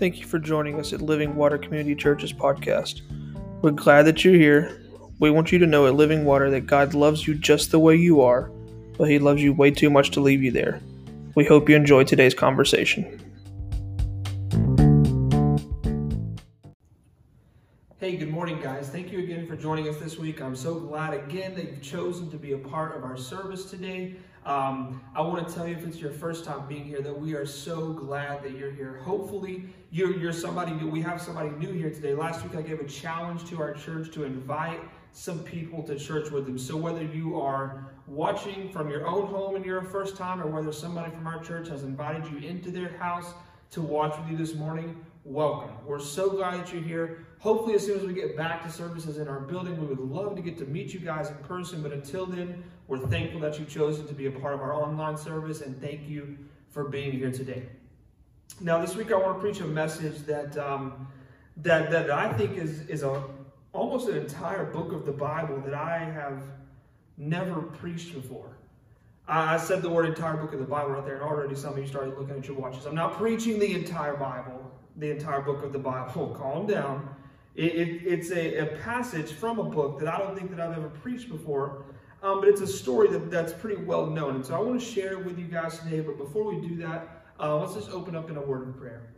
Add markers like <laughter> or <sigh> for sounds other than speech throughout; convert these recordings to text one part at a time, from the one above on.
Thank you for joining us at Living Water Community Church's podcast. We're glad that you're here. We want you to know at Living Water that God loves you just the way you are, but He loves you way too much to leave you there. We hope you enjoy today's conversation. Hey, good morning, guys. Thank you again for joining us this week. I'm so glad again that you've chosen to be a part of our service today. Um, I want to tell you, if it's your first time being here, that we are so glad that you're here. Hopefully, you're, you're somebody new. We have somebody new here today. Last week, I gave a challenge to our church to invite some people to church with them. So whether you are watching from your own home and you're a first time, or whether somebody from our church has invited you into their house to watch with you this morning, welcome. We're so glad that you're here. Hopefully, as soon as we get back to services in our building, we would love to get to meet you guys in person. But until then, we're thankful that you've chosen to be a part of our online service, and thank you for being here today. Now, this week I want to preach a message that um, that that I think is is a almost an entire book of the Bible that I have never preached before. I said the word entire book of the Bible right there, and already some of you started looking at your watches. I'm not preaching the entire Bible, the entire book of the Bible. <laughs> Calm down. It, it, it's a, a, passage from a book that I don't think that I've ever preached before, um, but it's a story that, that's pretty well known. And so I want to share it with you guys today. But before we do that, uh, let's just open up in a word of prayer.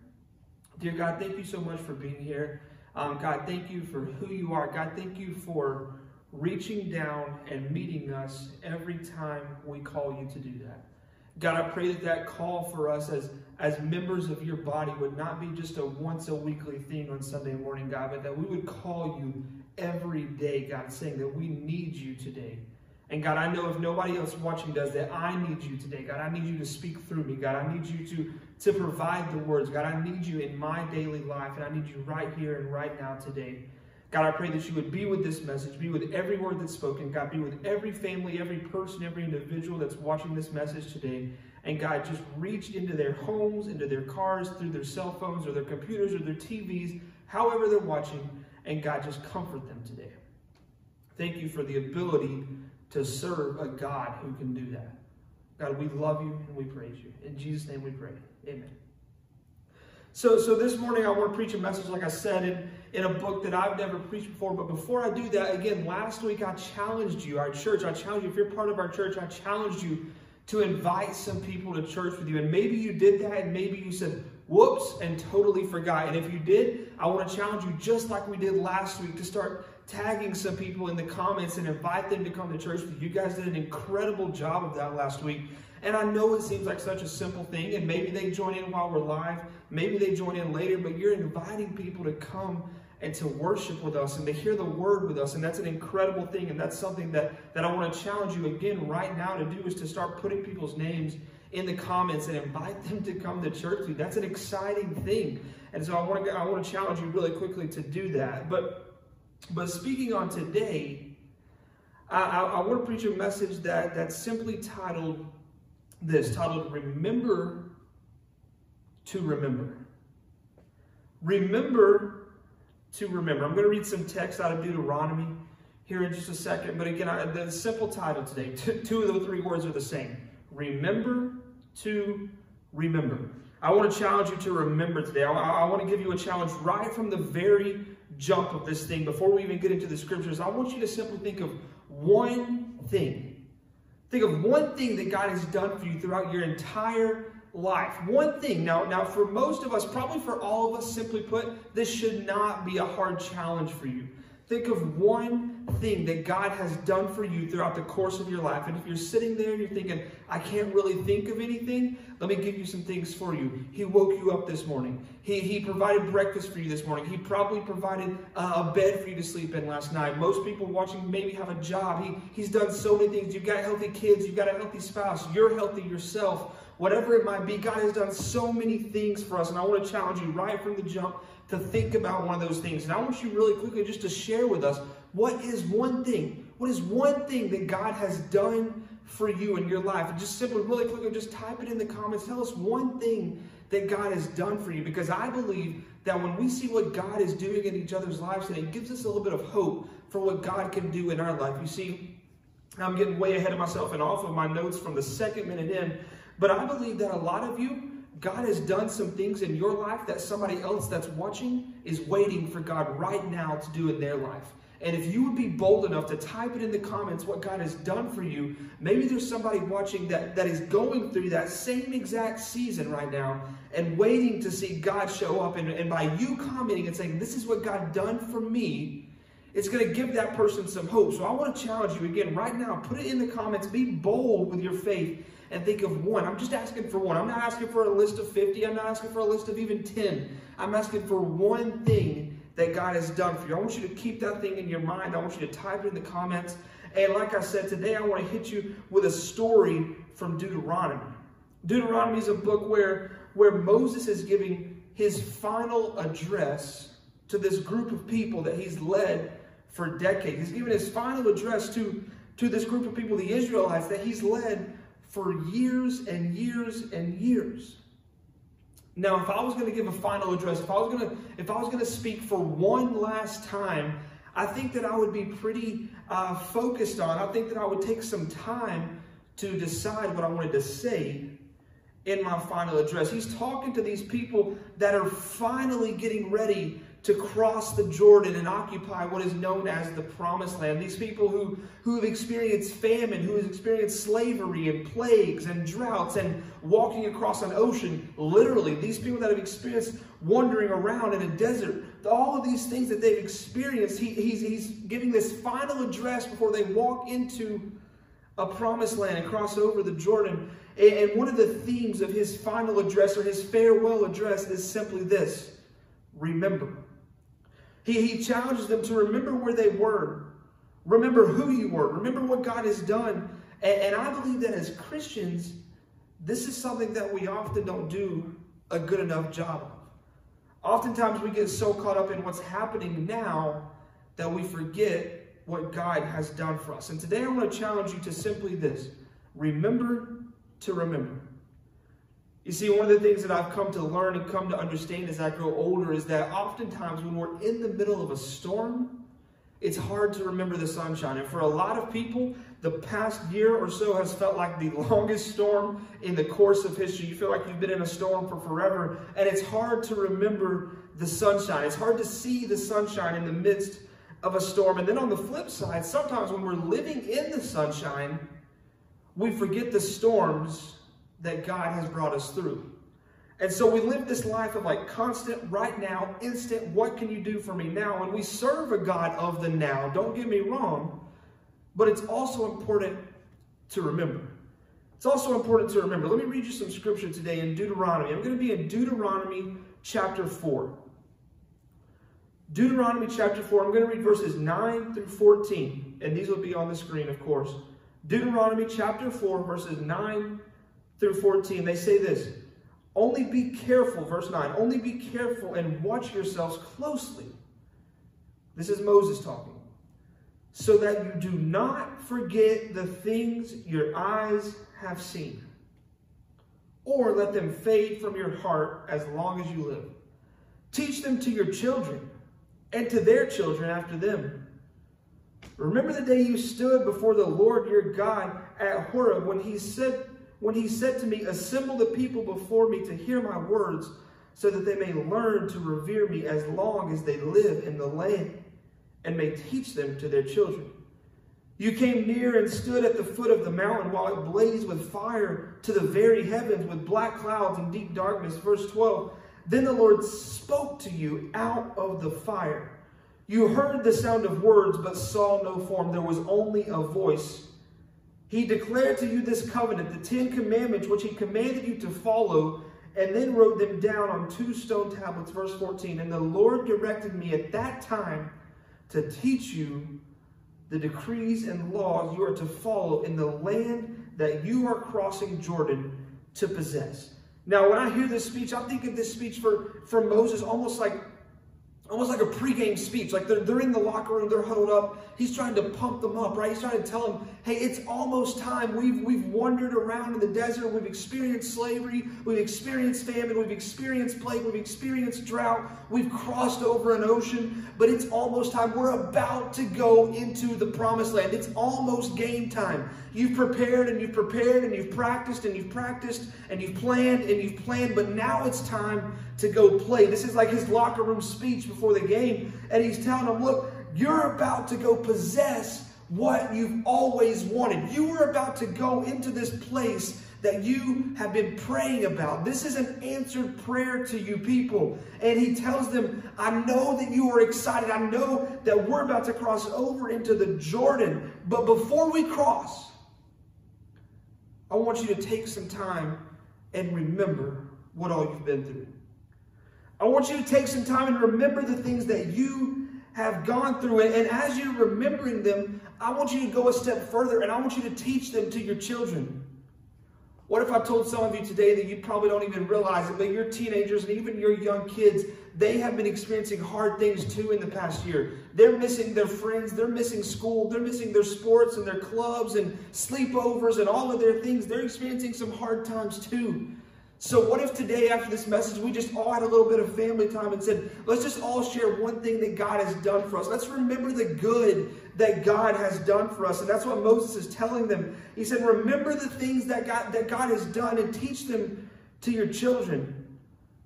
Dear God, thank you so much for being here. Um, God, thank you for who you are. God, thank you for reaching down and meeting us every time we call you to do that. God, I pray that that call for us as, as members of your body would not be just a once a weekly thing on Sunday morning, God, but that we would call you every day, God, saying that we need you today. And God, I know if nobody else watching does that, I need you today. God, I need you to speak through me. God, I need you to, to provide the words. God, I need you in my daily life, and I need you right here and right now today. God, I pray that you would be with this message, be with every word that's spoken. God, be with every family, every person, every individual that's watching this message today. And God, just reach into their homes, into their cars, through their cell phones or their computers or their TVs, however they're watching. And God, just comfort them today. Thank you for the ability to serve a God who can do that. God, we love you and we praise you. In Jesus' name we pray. Amen. So, so this morning I want to preach a message, like I said, in, in a book that I've never preached before. But before I do that, again, last week I challenged you, our church, I challenged you, if you're part of our church, I challenged you to invite some people to church with you. And maybe you did that, and maybe you said, whoops, and totally forgot. And if you did, I want to challenge you, just like we did last week, to start tagging some people in the comments and invite them to come to church with you. You guys did an incredible job of that last week. And I know it seems like such a simple thing, and maybe they join in while we're live, maybe they join in later, but you're inviting people to come and to worship with us and to hear the word with us. And that's an incredible thing. And that's something that, that I want to challenge you again right now to do is to start putting people's names in the comments and invite them to come to church. That's an exciting thing. And so I want to I want to challenge you really quickly to do that. But but speaking on today, I, I, I want to preach a message that that's simply titled this titled Remember to Remember. Remember to remember. I'm going to read some text out of Deuteronomy here in just a second. But again, I, the simple title today, two of the three words are the same. Remember to remember. I want to challenge you to remember today. I, I want to give you a challenge right from the very jump of this thing. Before we even get into the scriptures, I want you to simply think of one thing Think of one thing that God has done for you throughout your entire life. One thing. Now, now for most of us, probably for all of us, simply put, this should not be a hard challenge for you. Think of one thing that God has done for you throughout the course of your life. And if you're sitting there and you're thinking, I can't really think of anything, let me give you some things for you. He woke you up this morning. He, he provided breakfast for you this morning. He probably provided a bed for you to sleep in last night. Most people watching maybe have a job. He, he's done so many things. You've got healthy kids. You've got a healthy spouse. You're healthy yourself. Whatever it might be, God has done so many things for us. And I want to challenge you right from the jump to think about one of those things. And I want you really quickly just to share with us what is one thing, what is one thing that God has done for you in your life? And just simply, really quickly, just type it in the comments. Tell us one thing that God has done for you. Because I believe that when we see what God is doing in each other's lives, and it gives us a little bit of hope for what God can do in our life. You see, I'm getting way ahead of myself and off of my notes from the second minute in, but I believe that a lot of you God has done some things in your life that somebody else that's watching is waiting for God right now to do in their life. And if you would be bold enough to type it in the comments what God has done for you, maybe there's somebody watching that, that is going through that same exact season right now and waiting to see God show up. And, and by you commenting and saying, This is what God done for me, it's going to give that person some hope. So I want to challenge you again right now. Put it in the comments. Be bold with your faith and think of one. I'm just asking for one. I'm not asking for a list of 50. I'm not asking for a list of even 10. I'm asking for one thing that God has done for you. I want you to keep that thing in your mind. I want you to type it in the comments. And like I said, today I want to hit you with a story from Deuteronomy. Deuteronomy is a book where, where Moses is giving his final address to this group of people that he's led for decades. He's giving his final address to, to this group of people, the Israelites, that he's led for years and years and years. Now, if I was going to give a final address, if I was going to, if I was going to speak for one last time, I think that I would be pretty uh, focused on. I think that I would take some time to decide what I wanted to say in my final address. He's talking to these people that are finally getting ready to cross the Jordan and occupy what is known as the Promised Land. These people who, who have experienced famine, who have experienced slavery and plagues and droughts and walking across an ocean, literally. These people that have experienced wandering around in a desert. All of these things that they've experienced, he, he's, he's giving this final address before they walk into a promised land and cross over the Jordan. And one of the themes of his final address or his farewell address is simply this remember. He, he challenges them to remember where they were, remember who you were, remember what God has done. And, and I believe that as Christians, this is something that we often don't do a good enough job of. Oftentimes we get so caught up in what's happening now that we forget what God has done for us. And today I want to challenge you to simply this remember to remember. You see, one of the things that I've come to learn and come to understand as I grow older is that oftentimes when we're in the middle of a storm, it's hard to remember the sunshine. And for a lot of people, the past year or so has felt like the <laughs> longest storm in the course of history. You feel like you've been in a storm for forever, and it's hard to remember the sunshine. It's hard to see the sunshine in the midst of a storm. And then on the flip side, sometimes when we're living in the sunshine, we forget the storms that God has brought us through. And so we live this life of like constant, right now, instant, what can you do for me now? And we serve a God of the now, don't get me wrong, but it's also important to remember. It's also important to remember. Let me read you some scripture today in Deuteronomy. I'm going to be in Deuteronomy chapter 4. Deuteronomy chapter 4, I'm going to read verses 9 through 14, and these will be on the screen, of course. Deuteronomy chapter 4, verses 9 through 14, they say this Only be careful, verse 9, only be careful and watch yourselves closely. This is Moses talking. So that you do not forget the things your eyes have seen, or let them fade from your heart as long as you live. Teach them to your children and to their children after them. Remember the day you stood before the Lord your God at Horeb when he said when he said to me, Assemble the people before me to hear my words, so that they may learn to revere me as long as they live in the land, and may teach them to their children. You came near and stood at the foot of the mountain while it blazed with fire to the very heavens with black clouds and deep darkness. Verse 12 Then the Lord spoke to you out of the fire. You heard the sound of words, but saw no form. There was only a voice. He declared to you this covenant, the Ten Commandments, which he commanded you to follow, and then wrote them down on two stone tablets. Verse 14. And the Lord directed me at that time to teach you the decrees and laws you are to follow in the land that you are crossing Jordan to possess. Now, when I hear this speech, I think of this speech for, for Moses almost like almost like a pregame speech. Like they're, they're in the locker room, they're huddled up. He's trying to pump them up, right? He's trying to tell them, hey, it's almost time. We've, we've wandered around in the desert. We've experienced slavery. We've experienced famine. We've experienced plague. We've experienced drought. We've crossed over an ocean, but it's almost time. We're about to go into the promised land. It's almost game time. You've prepared and you've prepared and you've practiced and you've practiced and you've planned and you've planned, but now it's time to go play. This is like his locker room speech before the game. And he's telling them, look, you're about to go possess what you've always wanted. You are about to go into this place that you have been praying about. This is an answered prayer to you people. And he tells them, I know that you are excited. I know that we're about to cross over into the Jordan. But before we cross, I want you to take some time and remember what all you've been through. I want you to take some time and remember the things that you have gone through. And as you're remembering them, I want you to go a step further and I want you to teach them to your children. What if I told some of you today that you probably don't even realize it, but your teenagers and even your young kids, they have been experiencing hard things too in the past year. They're missing their friends, they're missing school, they're missing their sports and their clubs and sleepovers and all of their things. They're experiencing some hard times too. So, what if today, after this message, we just all had a little bit of family time and said, let's just all share one thing that God has done for us? Let's remember the good that God has done for us. And that's what Moses is telling them. He said, Remember the things that God, that God has done and teach them to your children.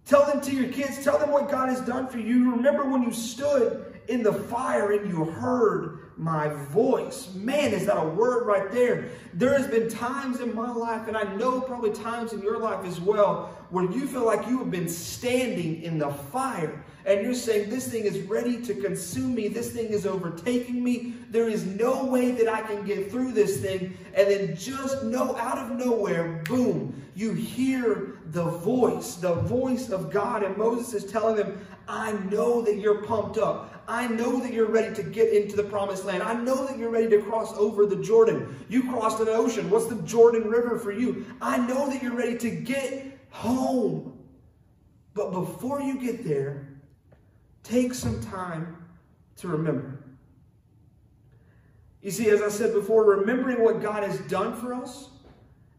Tell them to your kids. Tell them what God has done for you. Remember when you stood in the fire and you heard my voice. Man, is that a word right there? There has been times in my life, and I know probably times in your life as well, where you feel like you have been standing in the fire and you're saying, This thing is ready to consume me. This thing is overtaking me. There is no way that I can get through this thing. And then, just no, out of nowhere, boom, you hear the voice, the voice of God. And Moses is telling them, I know that you're pumped up. I know that you're ready to get into the promised land. I know that you're ready to cross over the Jordan. You crossed an ocean. What's the Jordan River for you? I know that you're ready to get home. But before you get there, take some time to remember. You see, as I said before, remembering what God has done for us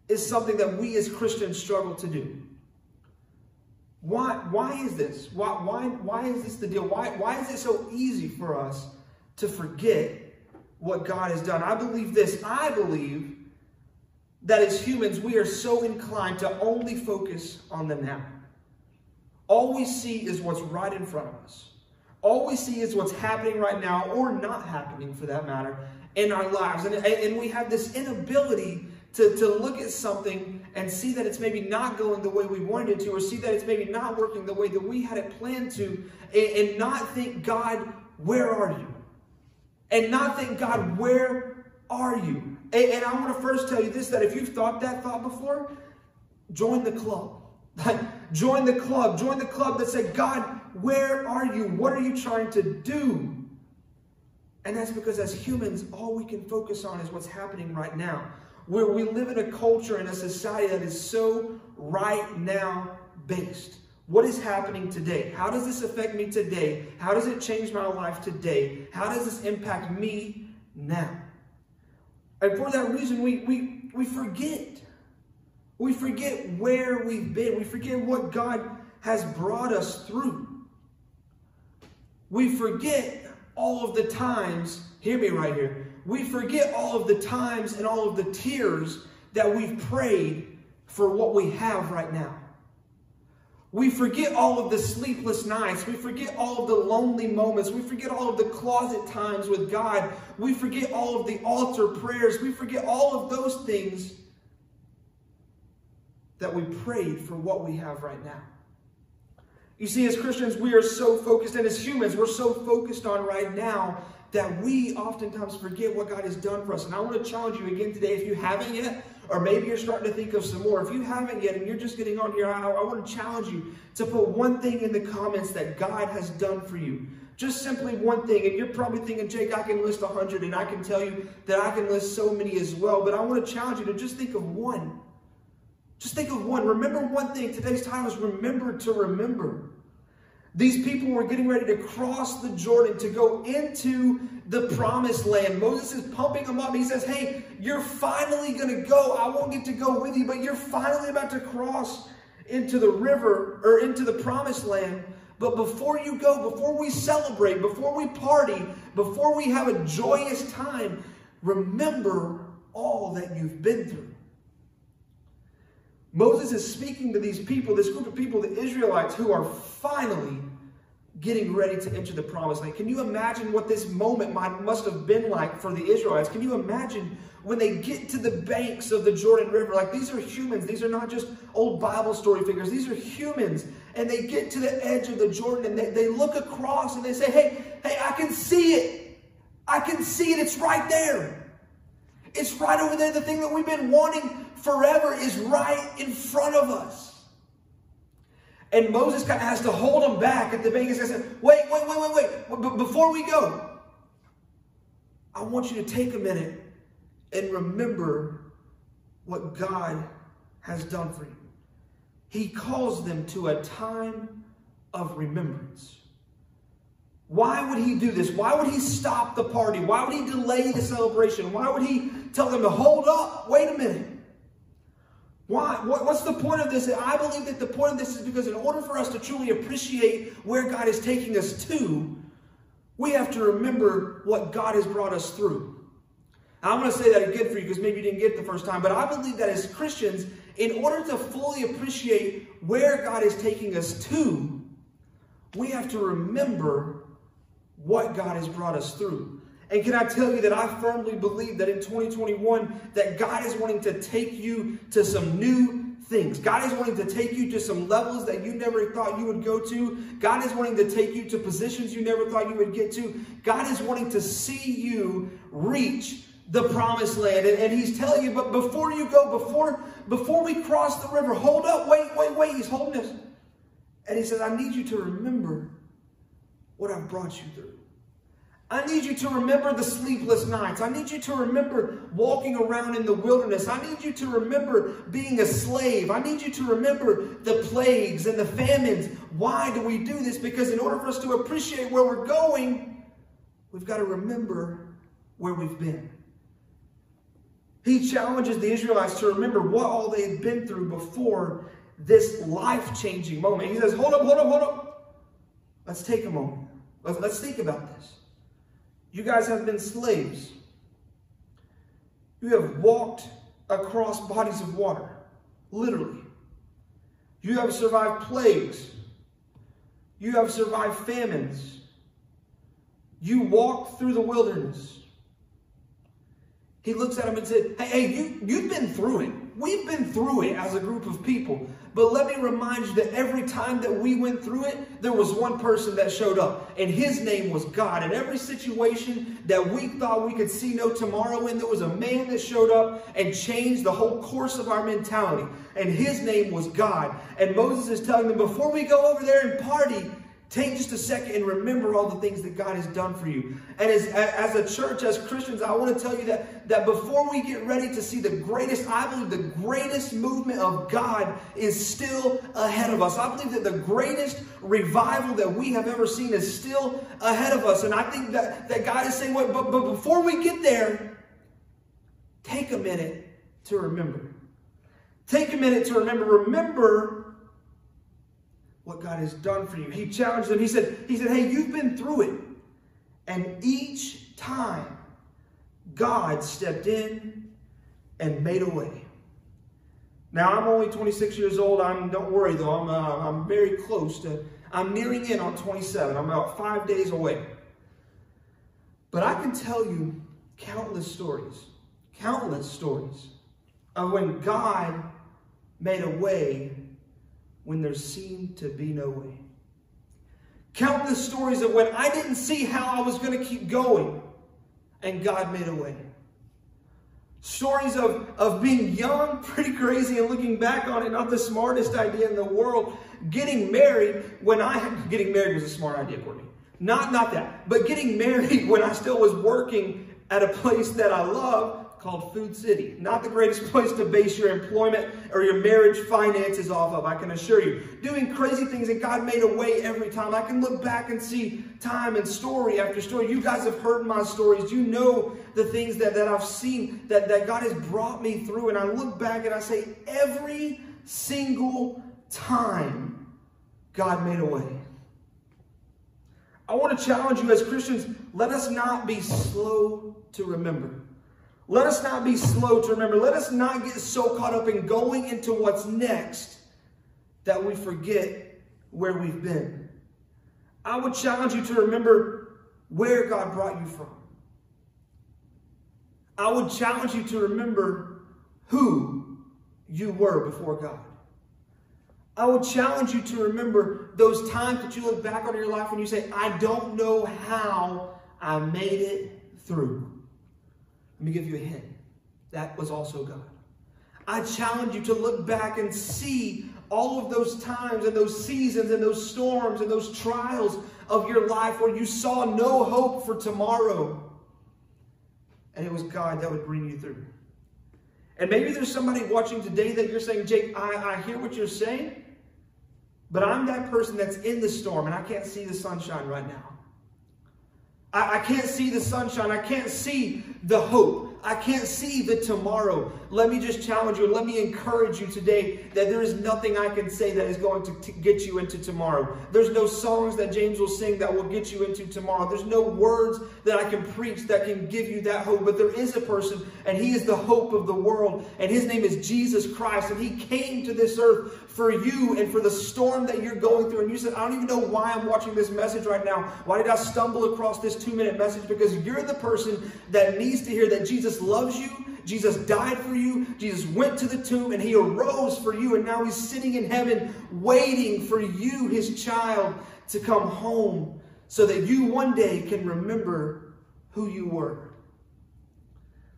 is something that we as Christians struggle to do. Why, why is this? Why, why, why is this the deal? Why, why is it so easy for us to forget what God has done? I believe this. I believe that as humans, we are so inclined to only focus on the now. All we see is what's right in front of us. All we see is what's happening right now, or not happening for that matter, in our lives. And, and we have this inability to, to look at something and see that it's maybe not going the way we wanted it to, or see that it's maybe not working the way that we had it planned to, and, and not think, God, where are you? And not think, God, where are you? And, and I want to first tell you this that if you've thought that thought before, join the club. join the club. Join the club that said, God, where are you? What are you trying to do? And that's because as humans, all we can focus on is what's happening right now. Where we live in a culture and a society that is so right now based. What is happening today? How does this affect me today? How does it change my life today? How does this impact me now? And for that reason, we, we, we forget. We forget where we've been. We forget what God has brought us through. We forget all of the times, hear me right here, we forget all of the times and all of the tears that we've prayed for what we have right now. We forget all of the sleepless nights. We forget all of the lonely moments. We forget all of the closet times with God. We forget all of the altar prayers. We forget all of those things that we prayed for what we have right now. You see, as Christians, we are so focused, and as humans, we're so focused on right now that we oftentimes forget what God has done for us. And I want to challenge you again today, if you haven't yet, or maybe you're starting to think of some more. If you haven't yet and you're just getting on here, I, I want to challenge you to put one thing in the comments that God has done for you. Just simply one thing. And you're probably thinking, Jake, I can list a hundred, and I can tell you that I can list so many as well. But I want to challenge you to just think of one. Just think of one. Remember one thing. Today's title is remember to remember. These people were getting ready to cross the Jordan to go into the promised land. Moses is pumping them up. He says, Hey, you're finally going to go. I won't get to go with you, but you're finally about to cross into the river or into the promised land. But before you go, before we celebrate, before we party, before we have a joyous time, remember all that you've been through. Moses is speaking to these people, this group of people, the Israelites, who are finally getting ready to enter the promised land. Can you imagine what this moment might, must have been like for the Israelites? Can you imagine when they get to the banks of the Jordan River? Like these are humans, these are not just old Bible story figures, these are humans. And they get to the edge of the Jordan and they, they look across and they say, Hey, hey, I can see it. I can see it. It's right there. It's right over there. The thing that we've been wanting forever is right in front of us. And Moses kind of has to hold them back at the bank and says, wait, wait, wait, wait, wait. Before we go, I want you to take a minute and remember what God has done for you. He calls them to a time of remembrance. Why would he do this? Why would he stop the party? Why would he delay the celebration? Why would he tell them to hold up? Wait a minute. Why? What's the point of this? I believe that the point of this is because in order for us to truly appreciate where God is taking us to, we have to remember what God has brought us through. I'm going to say that again for you because maybe you didn't get it the first time, but I believe that as Christians, in order to fully appreciate where God is taking us to, we have to remember what God has brought us through. And can I tell you that I firmly believe that in 2021 that God is wanting to take you to some new things. God is wanting to take you to some levels that you never thought you would go to. God is wanting to take you to positions you never thought you would get to. God is wanting to see you reach the promised land. And, and he's telling you, but before you go, before, before we cross the river, hold up, wait, wait, wait. He's holding us. And he says, I need you to remember what I've brought you through. I need you to remember the sleepless nights. I need you to remember walking around in the wilderness. I need you to remember being a slave. I need you to remember the plagues and the famines. Why do we do this? Because in order for us to appreciate where we're going, we've got to remember where we've been. He challenges the Israelites to remember what all they had been through before this life-changing moment. He says, hold up, hold up, hold up. Let's take a moment. Let's, think about this. You guys have been slaves. You have walked across bodies of water, literally. You have survived plagues. You have survived famines. You walked through the wilderness. He looks at him and said, Hey, hey you, you've been through it. We've been through it as a group of people. But let me remind you that every time that we went through it, there was one person that showed up, and his name was God. In every situation that we thought we could see no tomorrow in, there was a man that showed up and changed the whole course of our mentality, and his name was God. And Moses is telling them, before we go over there and party, Take just a second and remember all the things that God has done for you. And as, as a church, as Christians, I want to tell you that, that before we get ready to see the greatest, I believe the greatest movement of God is still ahead of us. I believe that the greatest revival that we have ever seen is still ahead of us. And I think that, that God is saying, but, but before we get there, take a minute to remember. Take a minute to remember. Remember what God has done for you. He challenged them. He said, he said, hey, you've been through it. And each time God stepped in and made a way. Now, I'm only 26 years old. I'm, don't worry, though. I'm, uh, I'm very close to, I'm nearing in on 27. I'm about five days away. But I can tell you countless stories, countless stories of when God made a way when there seemed to be no way. Countless stories of when I didn't see how I was going to keep going and God made a way. Stories of, of being young, <laughs> pretty crazy, and looking back on it, not the smartest idea in the world. Getting married when I, getting married was a smart idea, Courtney. Not, not that, but getting married <laughs> when I still was working at a place that I love called Food City. Not the greatest <laughs> place to base your employment or your marriage finances off of, I can assure you. Doing crazy things that God made a way every time. I can look back and see time and story after story. You guys have heard my stories. You know the things that, that I've seen that, that God has brought me through. And I look back and I say, every single time God made a way. I want to challenge you as Christians, let us not be slow to remember. Let us not be slow to remember. Let us not get so caught up in going into what's next that we forget where we've been. I would challenge you to remember where God brought you from. I would challenge you to remember who you were before God. I would challenge you to remember those times that you look back on your life and you say, I don't know how I made it through. Let me give you a hint. That was also God. I challenge you to look back and see all of those times and those seasons and those storms and those trials of your life where you saw no hope for tomorrow. And it was God that would bring you through. And maybe there's somebody watching today that you're saying, Jake, I, I hear what you're saying, but I'm that person that's in the storm and I can't see the sunshine right now. I, I can't see the sunshine. I can't see the hope. I can't see the tomorrow. Let me just challenge you let me encourage you today that there is nothing I can say that is going to, to get you into tomorrow. There's no songs that James will sing that will get you into tomorrow. There's no words that I can preach that can give you that hope. But there is a person, and he is the hope of the world, and his name is Jesus Christ. And he came to this earth for you and for the storm that you're going through. And you said, I don't even know why I'm watching this message right now. Why did I stumble across this two minute message? Because you're the person that needs to hear that Jesus loves you Jesus died for you. Jesus went to the tomb and he arose for you. And now he's sitting in heaven waiting for you, his child, to come home so that you one day can remember who you were.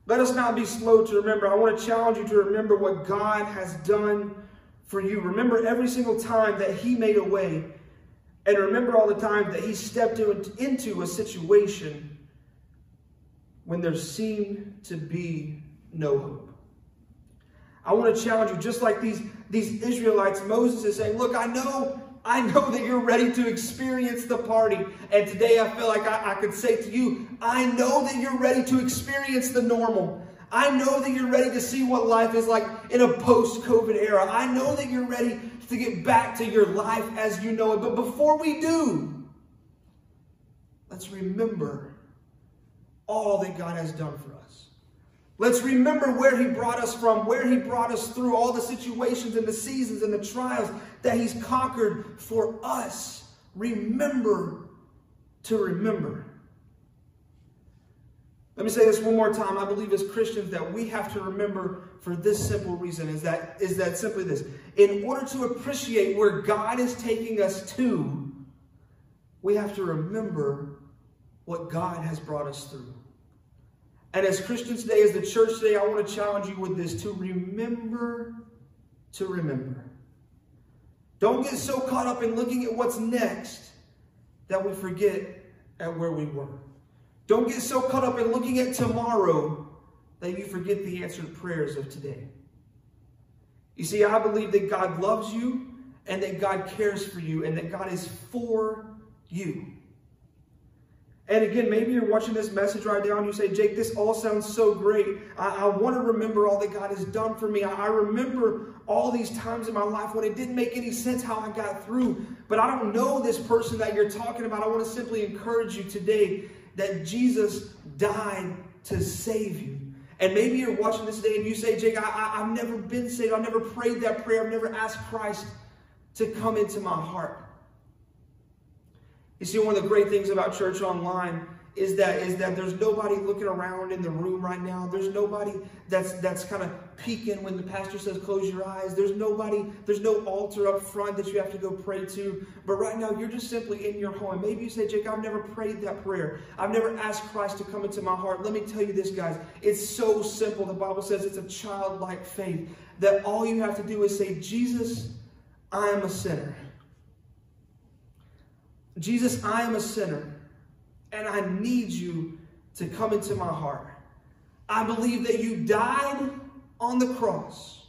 Let us not be slow to remember. I want to challenge you to remember what God has done for you. Remember every single time that he made a way. And remember all the time that he stepped into a situation when there seemed to be no hope. I want to challenge you, just like these, these Israelites, Moses is saying, Look, I know, I know that you're ready to experience the party. And today I feel like I, I could say to you, I know that you're ready to experience the normal. I know that you're ready to see what life is like in a post COVID era. I know that you're ready to get back to your life as you know it. But before we do, let's remember all that God has done for us. Let's remember where he brought us from, where he brought us through, all the situations and the seasons and the trials that he's conquered for us. Remember to remember. Let me say this one more time. I believe as Christians that we have to remember for this simple reason is that is that simply this. In order to appreciate where God is taking us to, we have to remember what God has brought us through. And as Christians today, as the church today, I want to challenge you with this to remember to remember. Don't get so caught up in looking at what's next that we forget at where we were. Don't get so caught up in looking at tomorrow that you forget the answered prayers of today. You see, I believe that God loves you and that God cares for you and that God is for you. And again, maybe you're watching this message right now and you say, Jake, this all sounds so great. I, I want to remember all that God has done for me. I, I remember all these times in my life when it didn't make any sense how I got through. But I don't know this person that you're talking about. I want to simply encourage you today that Jesus died to save you. And maybe you're watching this today and you say, Jake, I, I've never been saved. I've never prayed that prayer. I've never asked Christ to come into my heart. You see, one of the great things about church online is that is that there's nobody looking around in the room right now. There's nobody that's that's kind of peeking when the pastor says close your eyes. There's nobody, there's no altar up front that you have to go pray to. But right now you're just simply in your home. Maybe you say, Jake, I've never prayed that prayer. I've never asked Christ to come into my heart. Let me tell you this, guys. It's so simple. The Bible says it's a childlike faith that all you have to do is say, Jesus, I am a sinner. Jesus, I am a sinner, and I need you to come into my heart. I believe that you died on the cross,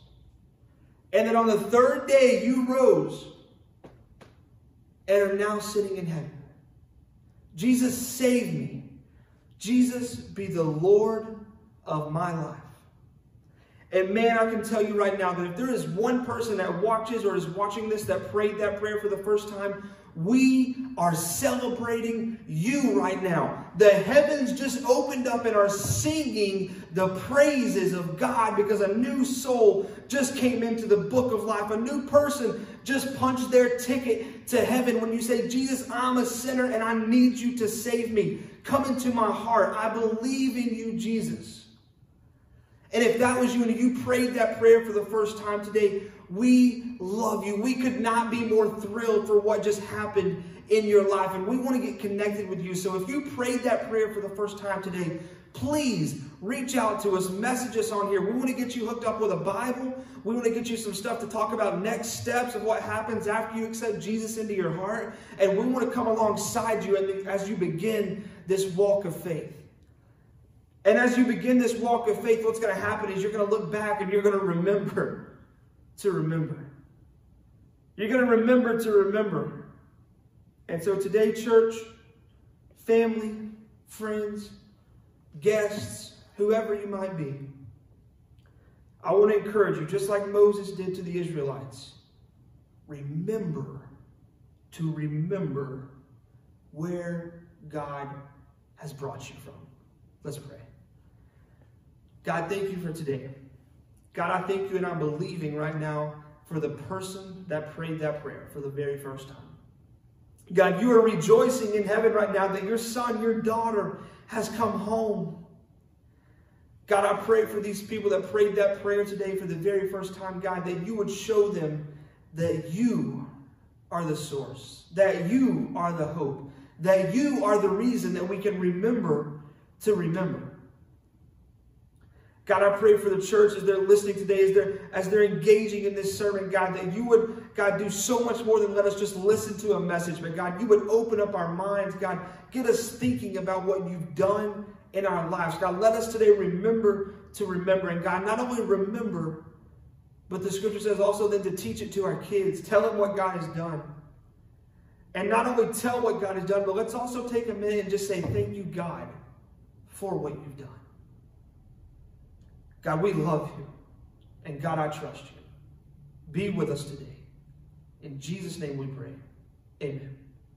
and that on the third day you rose and are now sitting in heaven. Jesus, save me. Jesus, be the Lord of my life. And man, I can tell you right now that if there is one person that watches or is watching this that prayed that prayer for the first time, We are celebrating you right now. The heavens just opened up and are singing the praises of God because a new soul just came into the book of life. A new person just punched their ticket to heaven when you say, Jesus, I'm a sinner and I need you to save me. Come into my heart. I believe in you, Jesus. And if that was you and you prayed that prayer for the first time today, we love you. We could not be more thrilled for what just happened in your life. And we want to get connected with you. So if you prayed that prayer for the first time today, please reach out to us, message us on here. We want to get you hooked up with a Bible. We want to get you some stuff to talk about next steps of what happens after you accept Jesus into your heart. And we want to come alongside you as you begin this walk of faith. And as you begin this walk of faith, what's going to happen is you're going to look back and you're going to remember to remember. You're going to remember to remember. And so today, church, family, friends, guests, whoever you might be, I want to encourage you, just like Moses did to the Israelites, remember to remember where God has brought you from. Let's pray. God, thank you for today. God, I thank you and I'm believing right now for the person that prayed that prayer for the very first time. God, you are rejoicing in heaven right now that your son, your daughter has come home. God, I pray for these people that prayed that prayer today for the very first time, God, that you would show them that you are the source, that you are the hope, that you are the reason that we can remember to remember. God, I pray for the church as they're listening today, as they're, as they're engaging in this sermon, God, that you would, God, do so much more than let us just listen to a message, but God, you would open up our minds, God, get us thinking about what you've done in our lives. God, let us today remember to remember. And God, not only remember, but the scripture says also then to teach it to our kids. Tell them what God has done. And not only tell what God has done, but let's also take a minute and just say, Thank you, God, for what you've done. God, we love you. And God, I trust you. Be with us today. In Jesus' name we pray. Amen.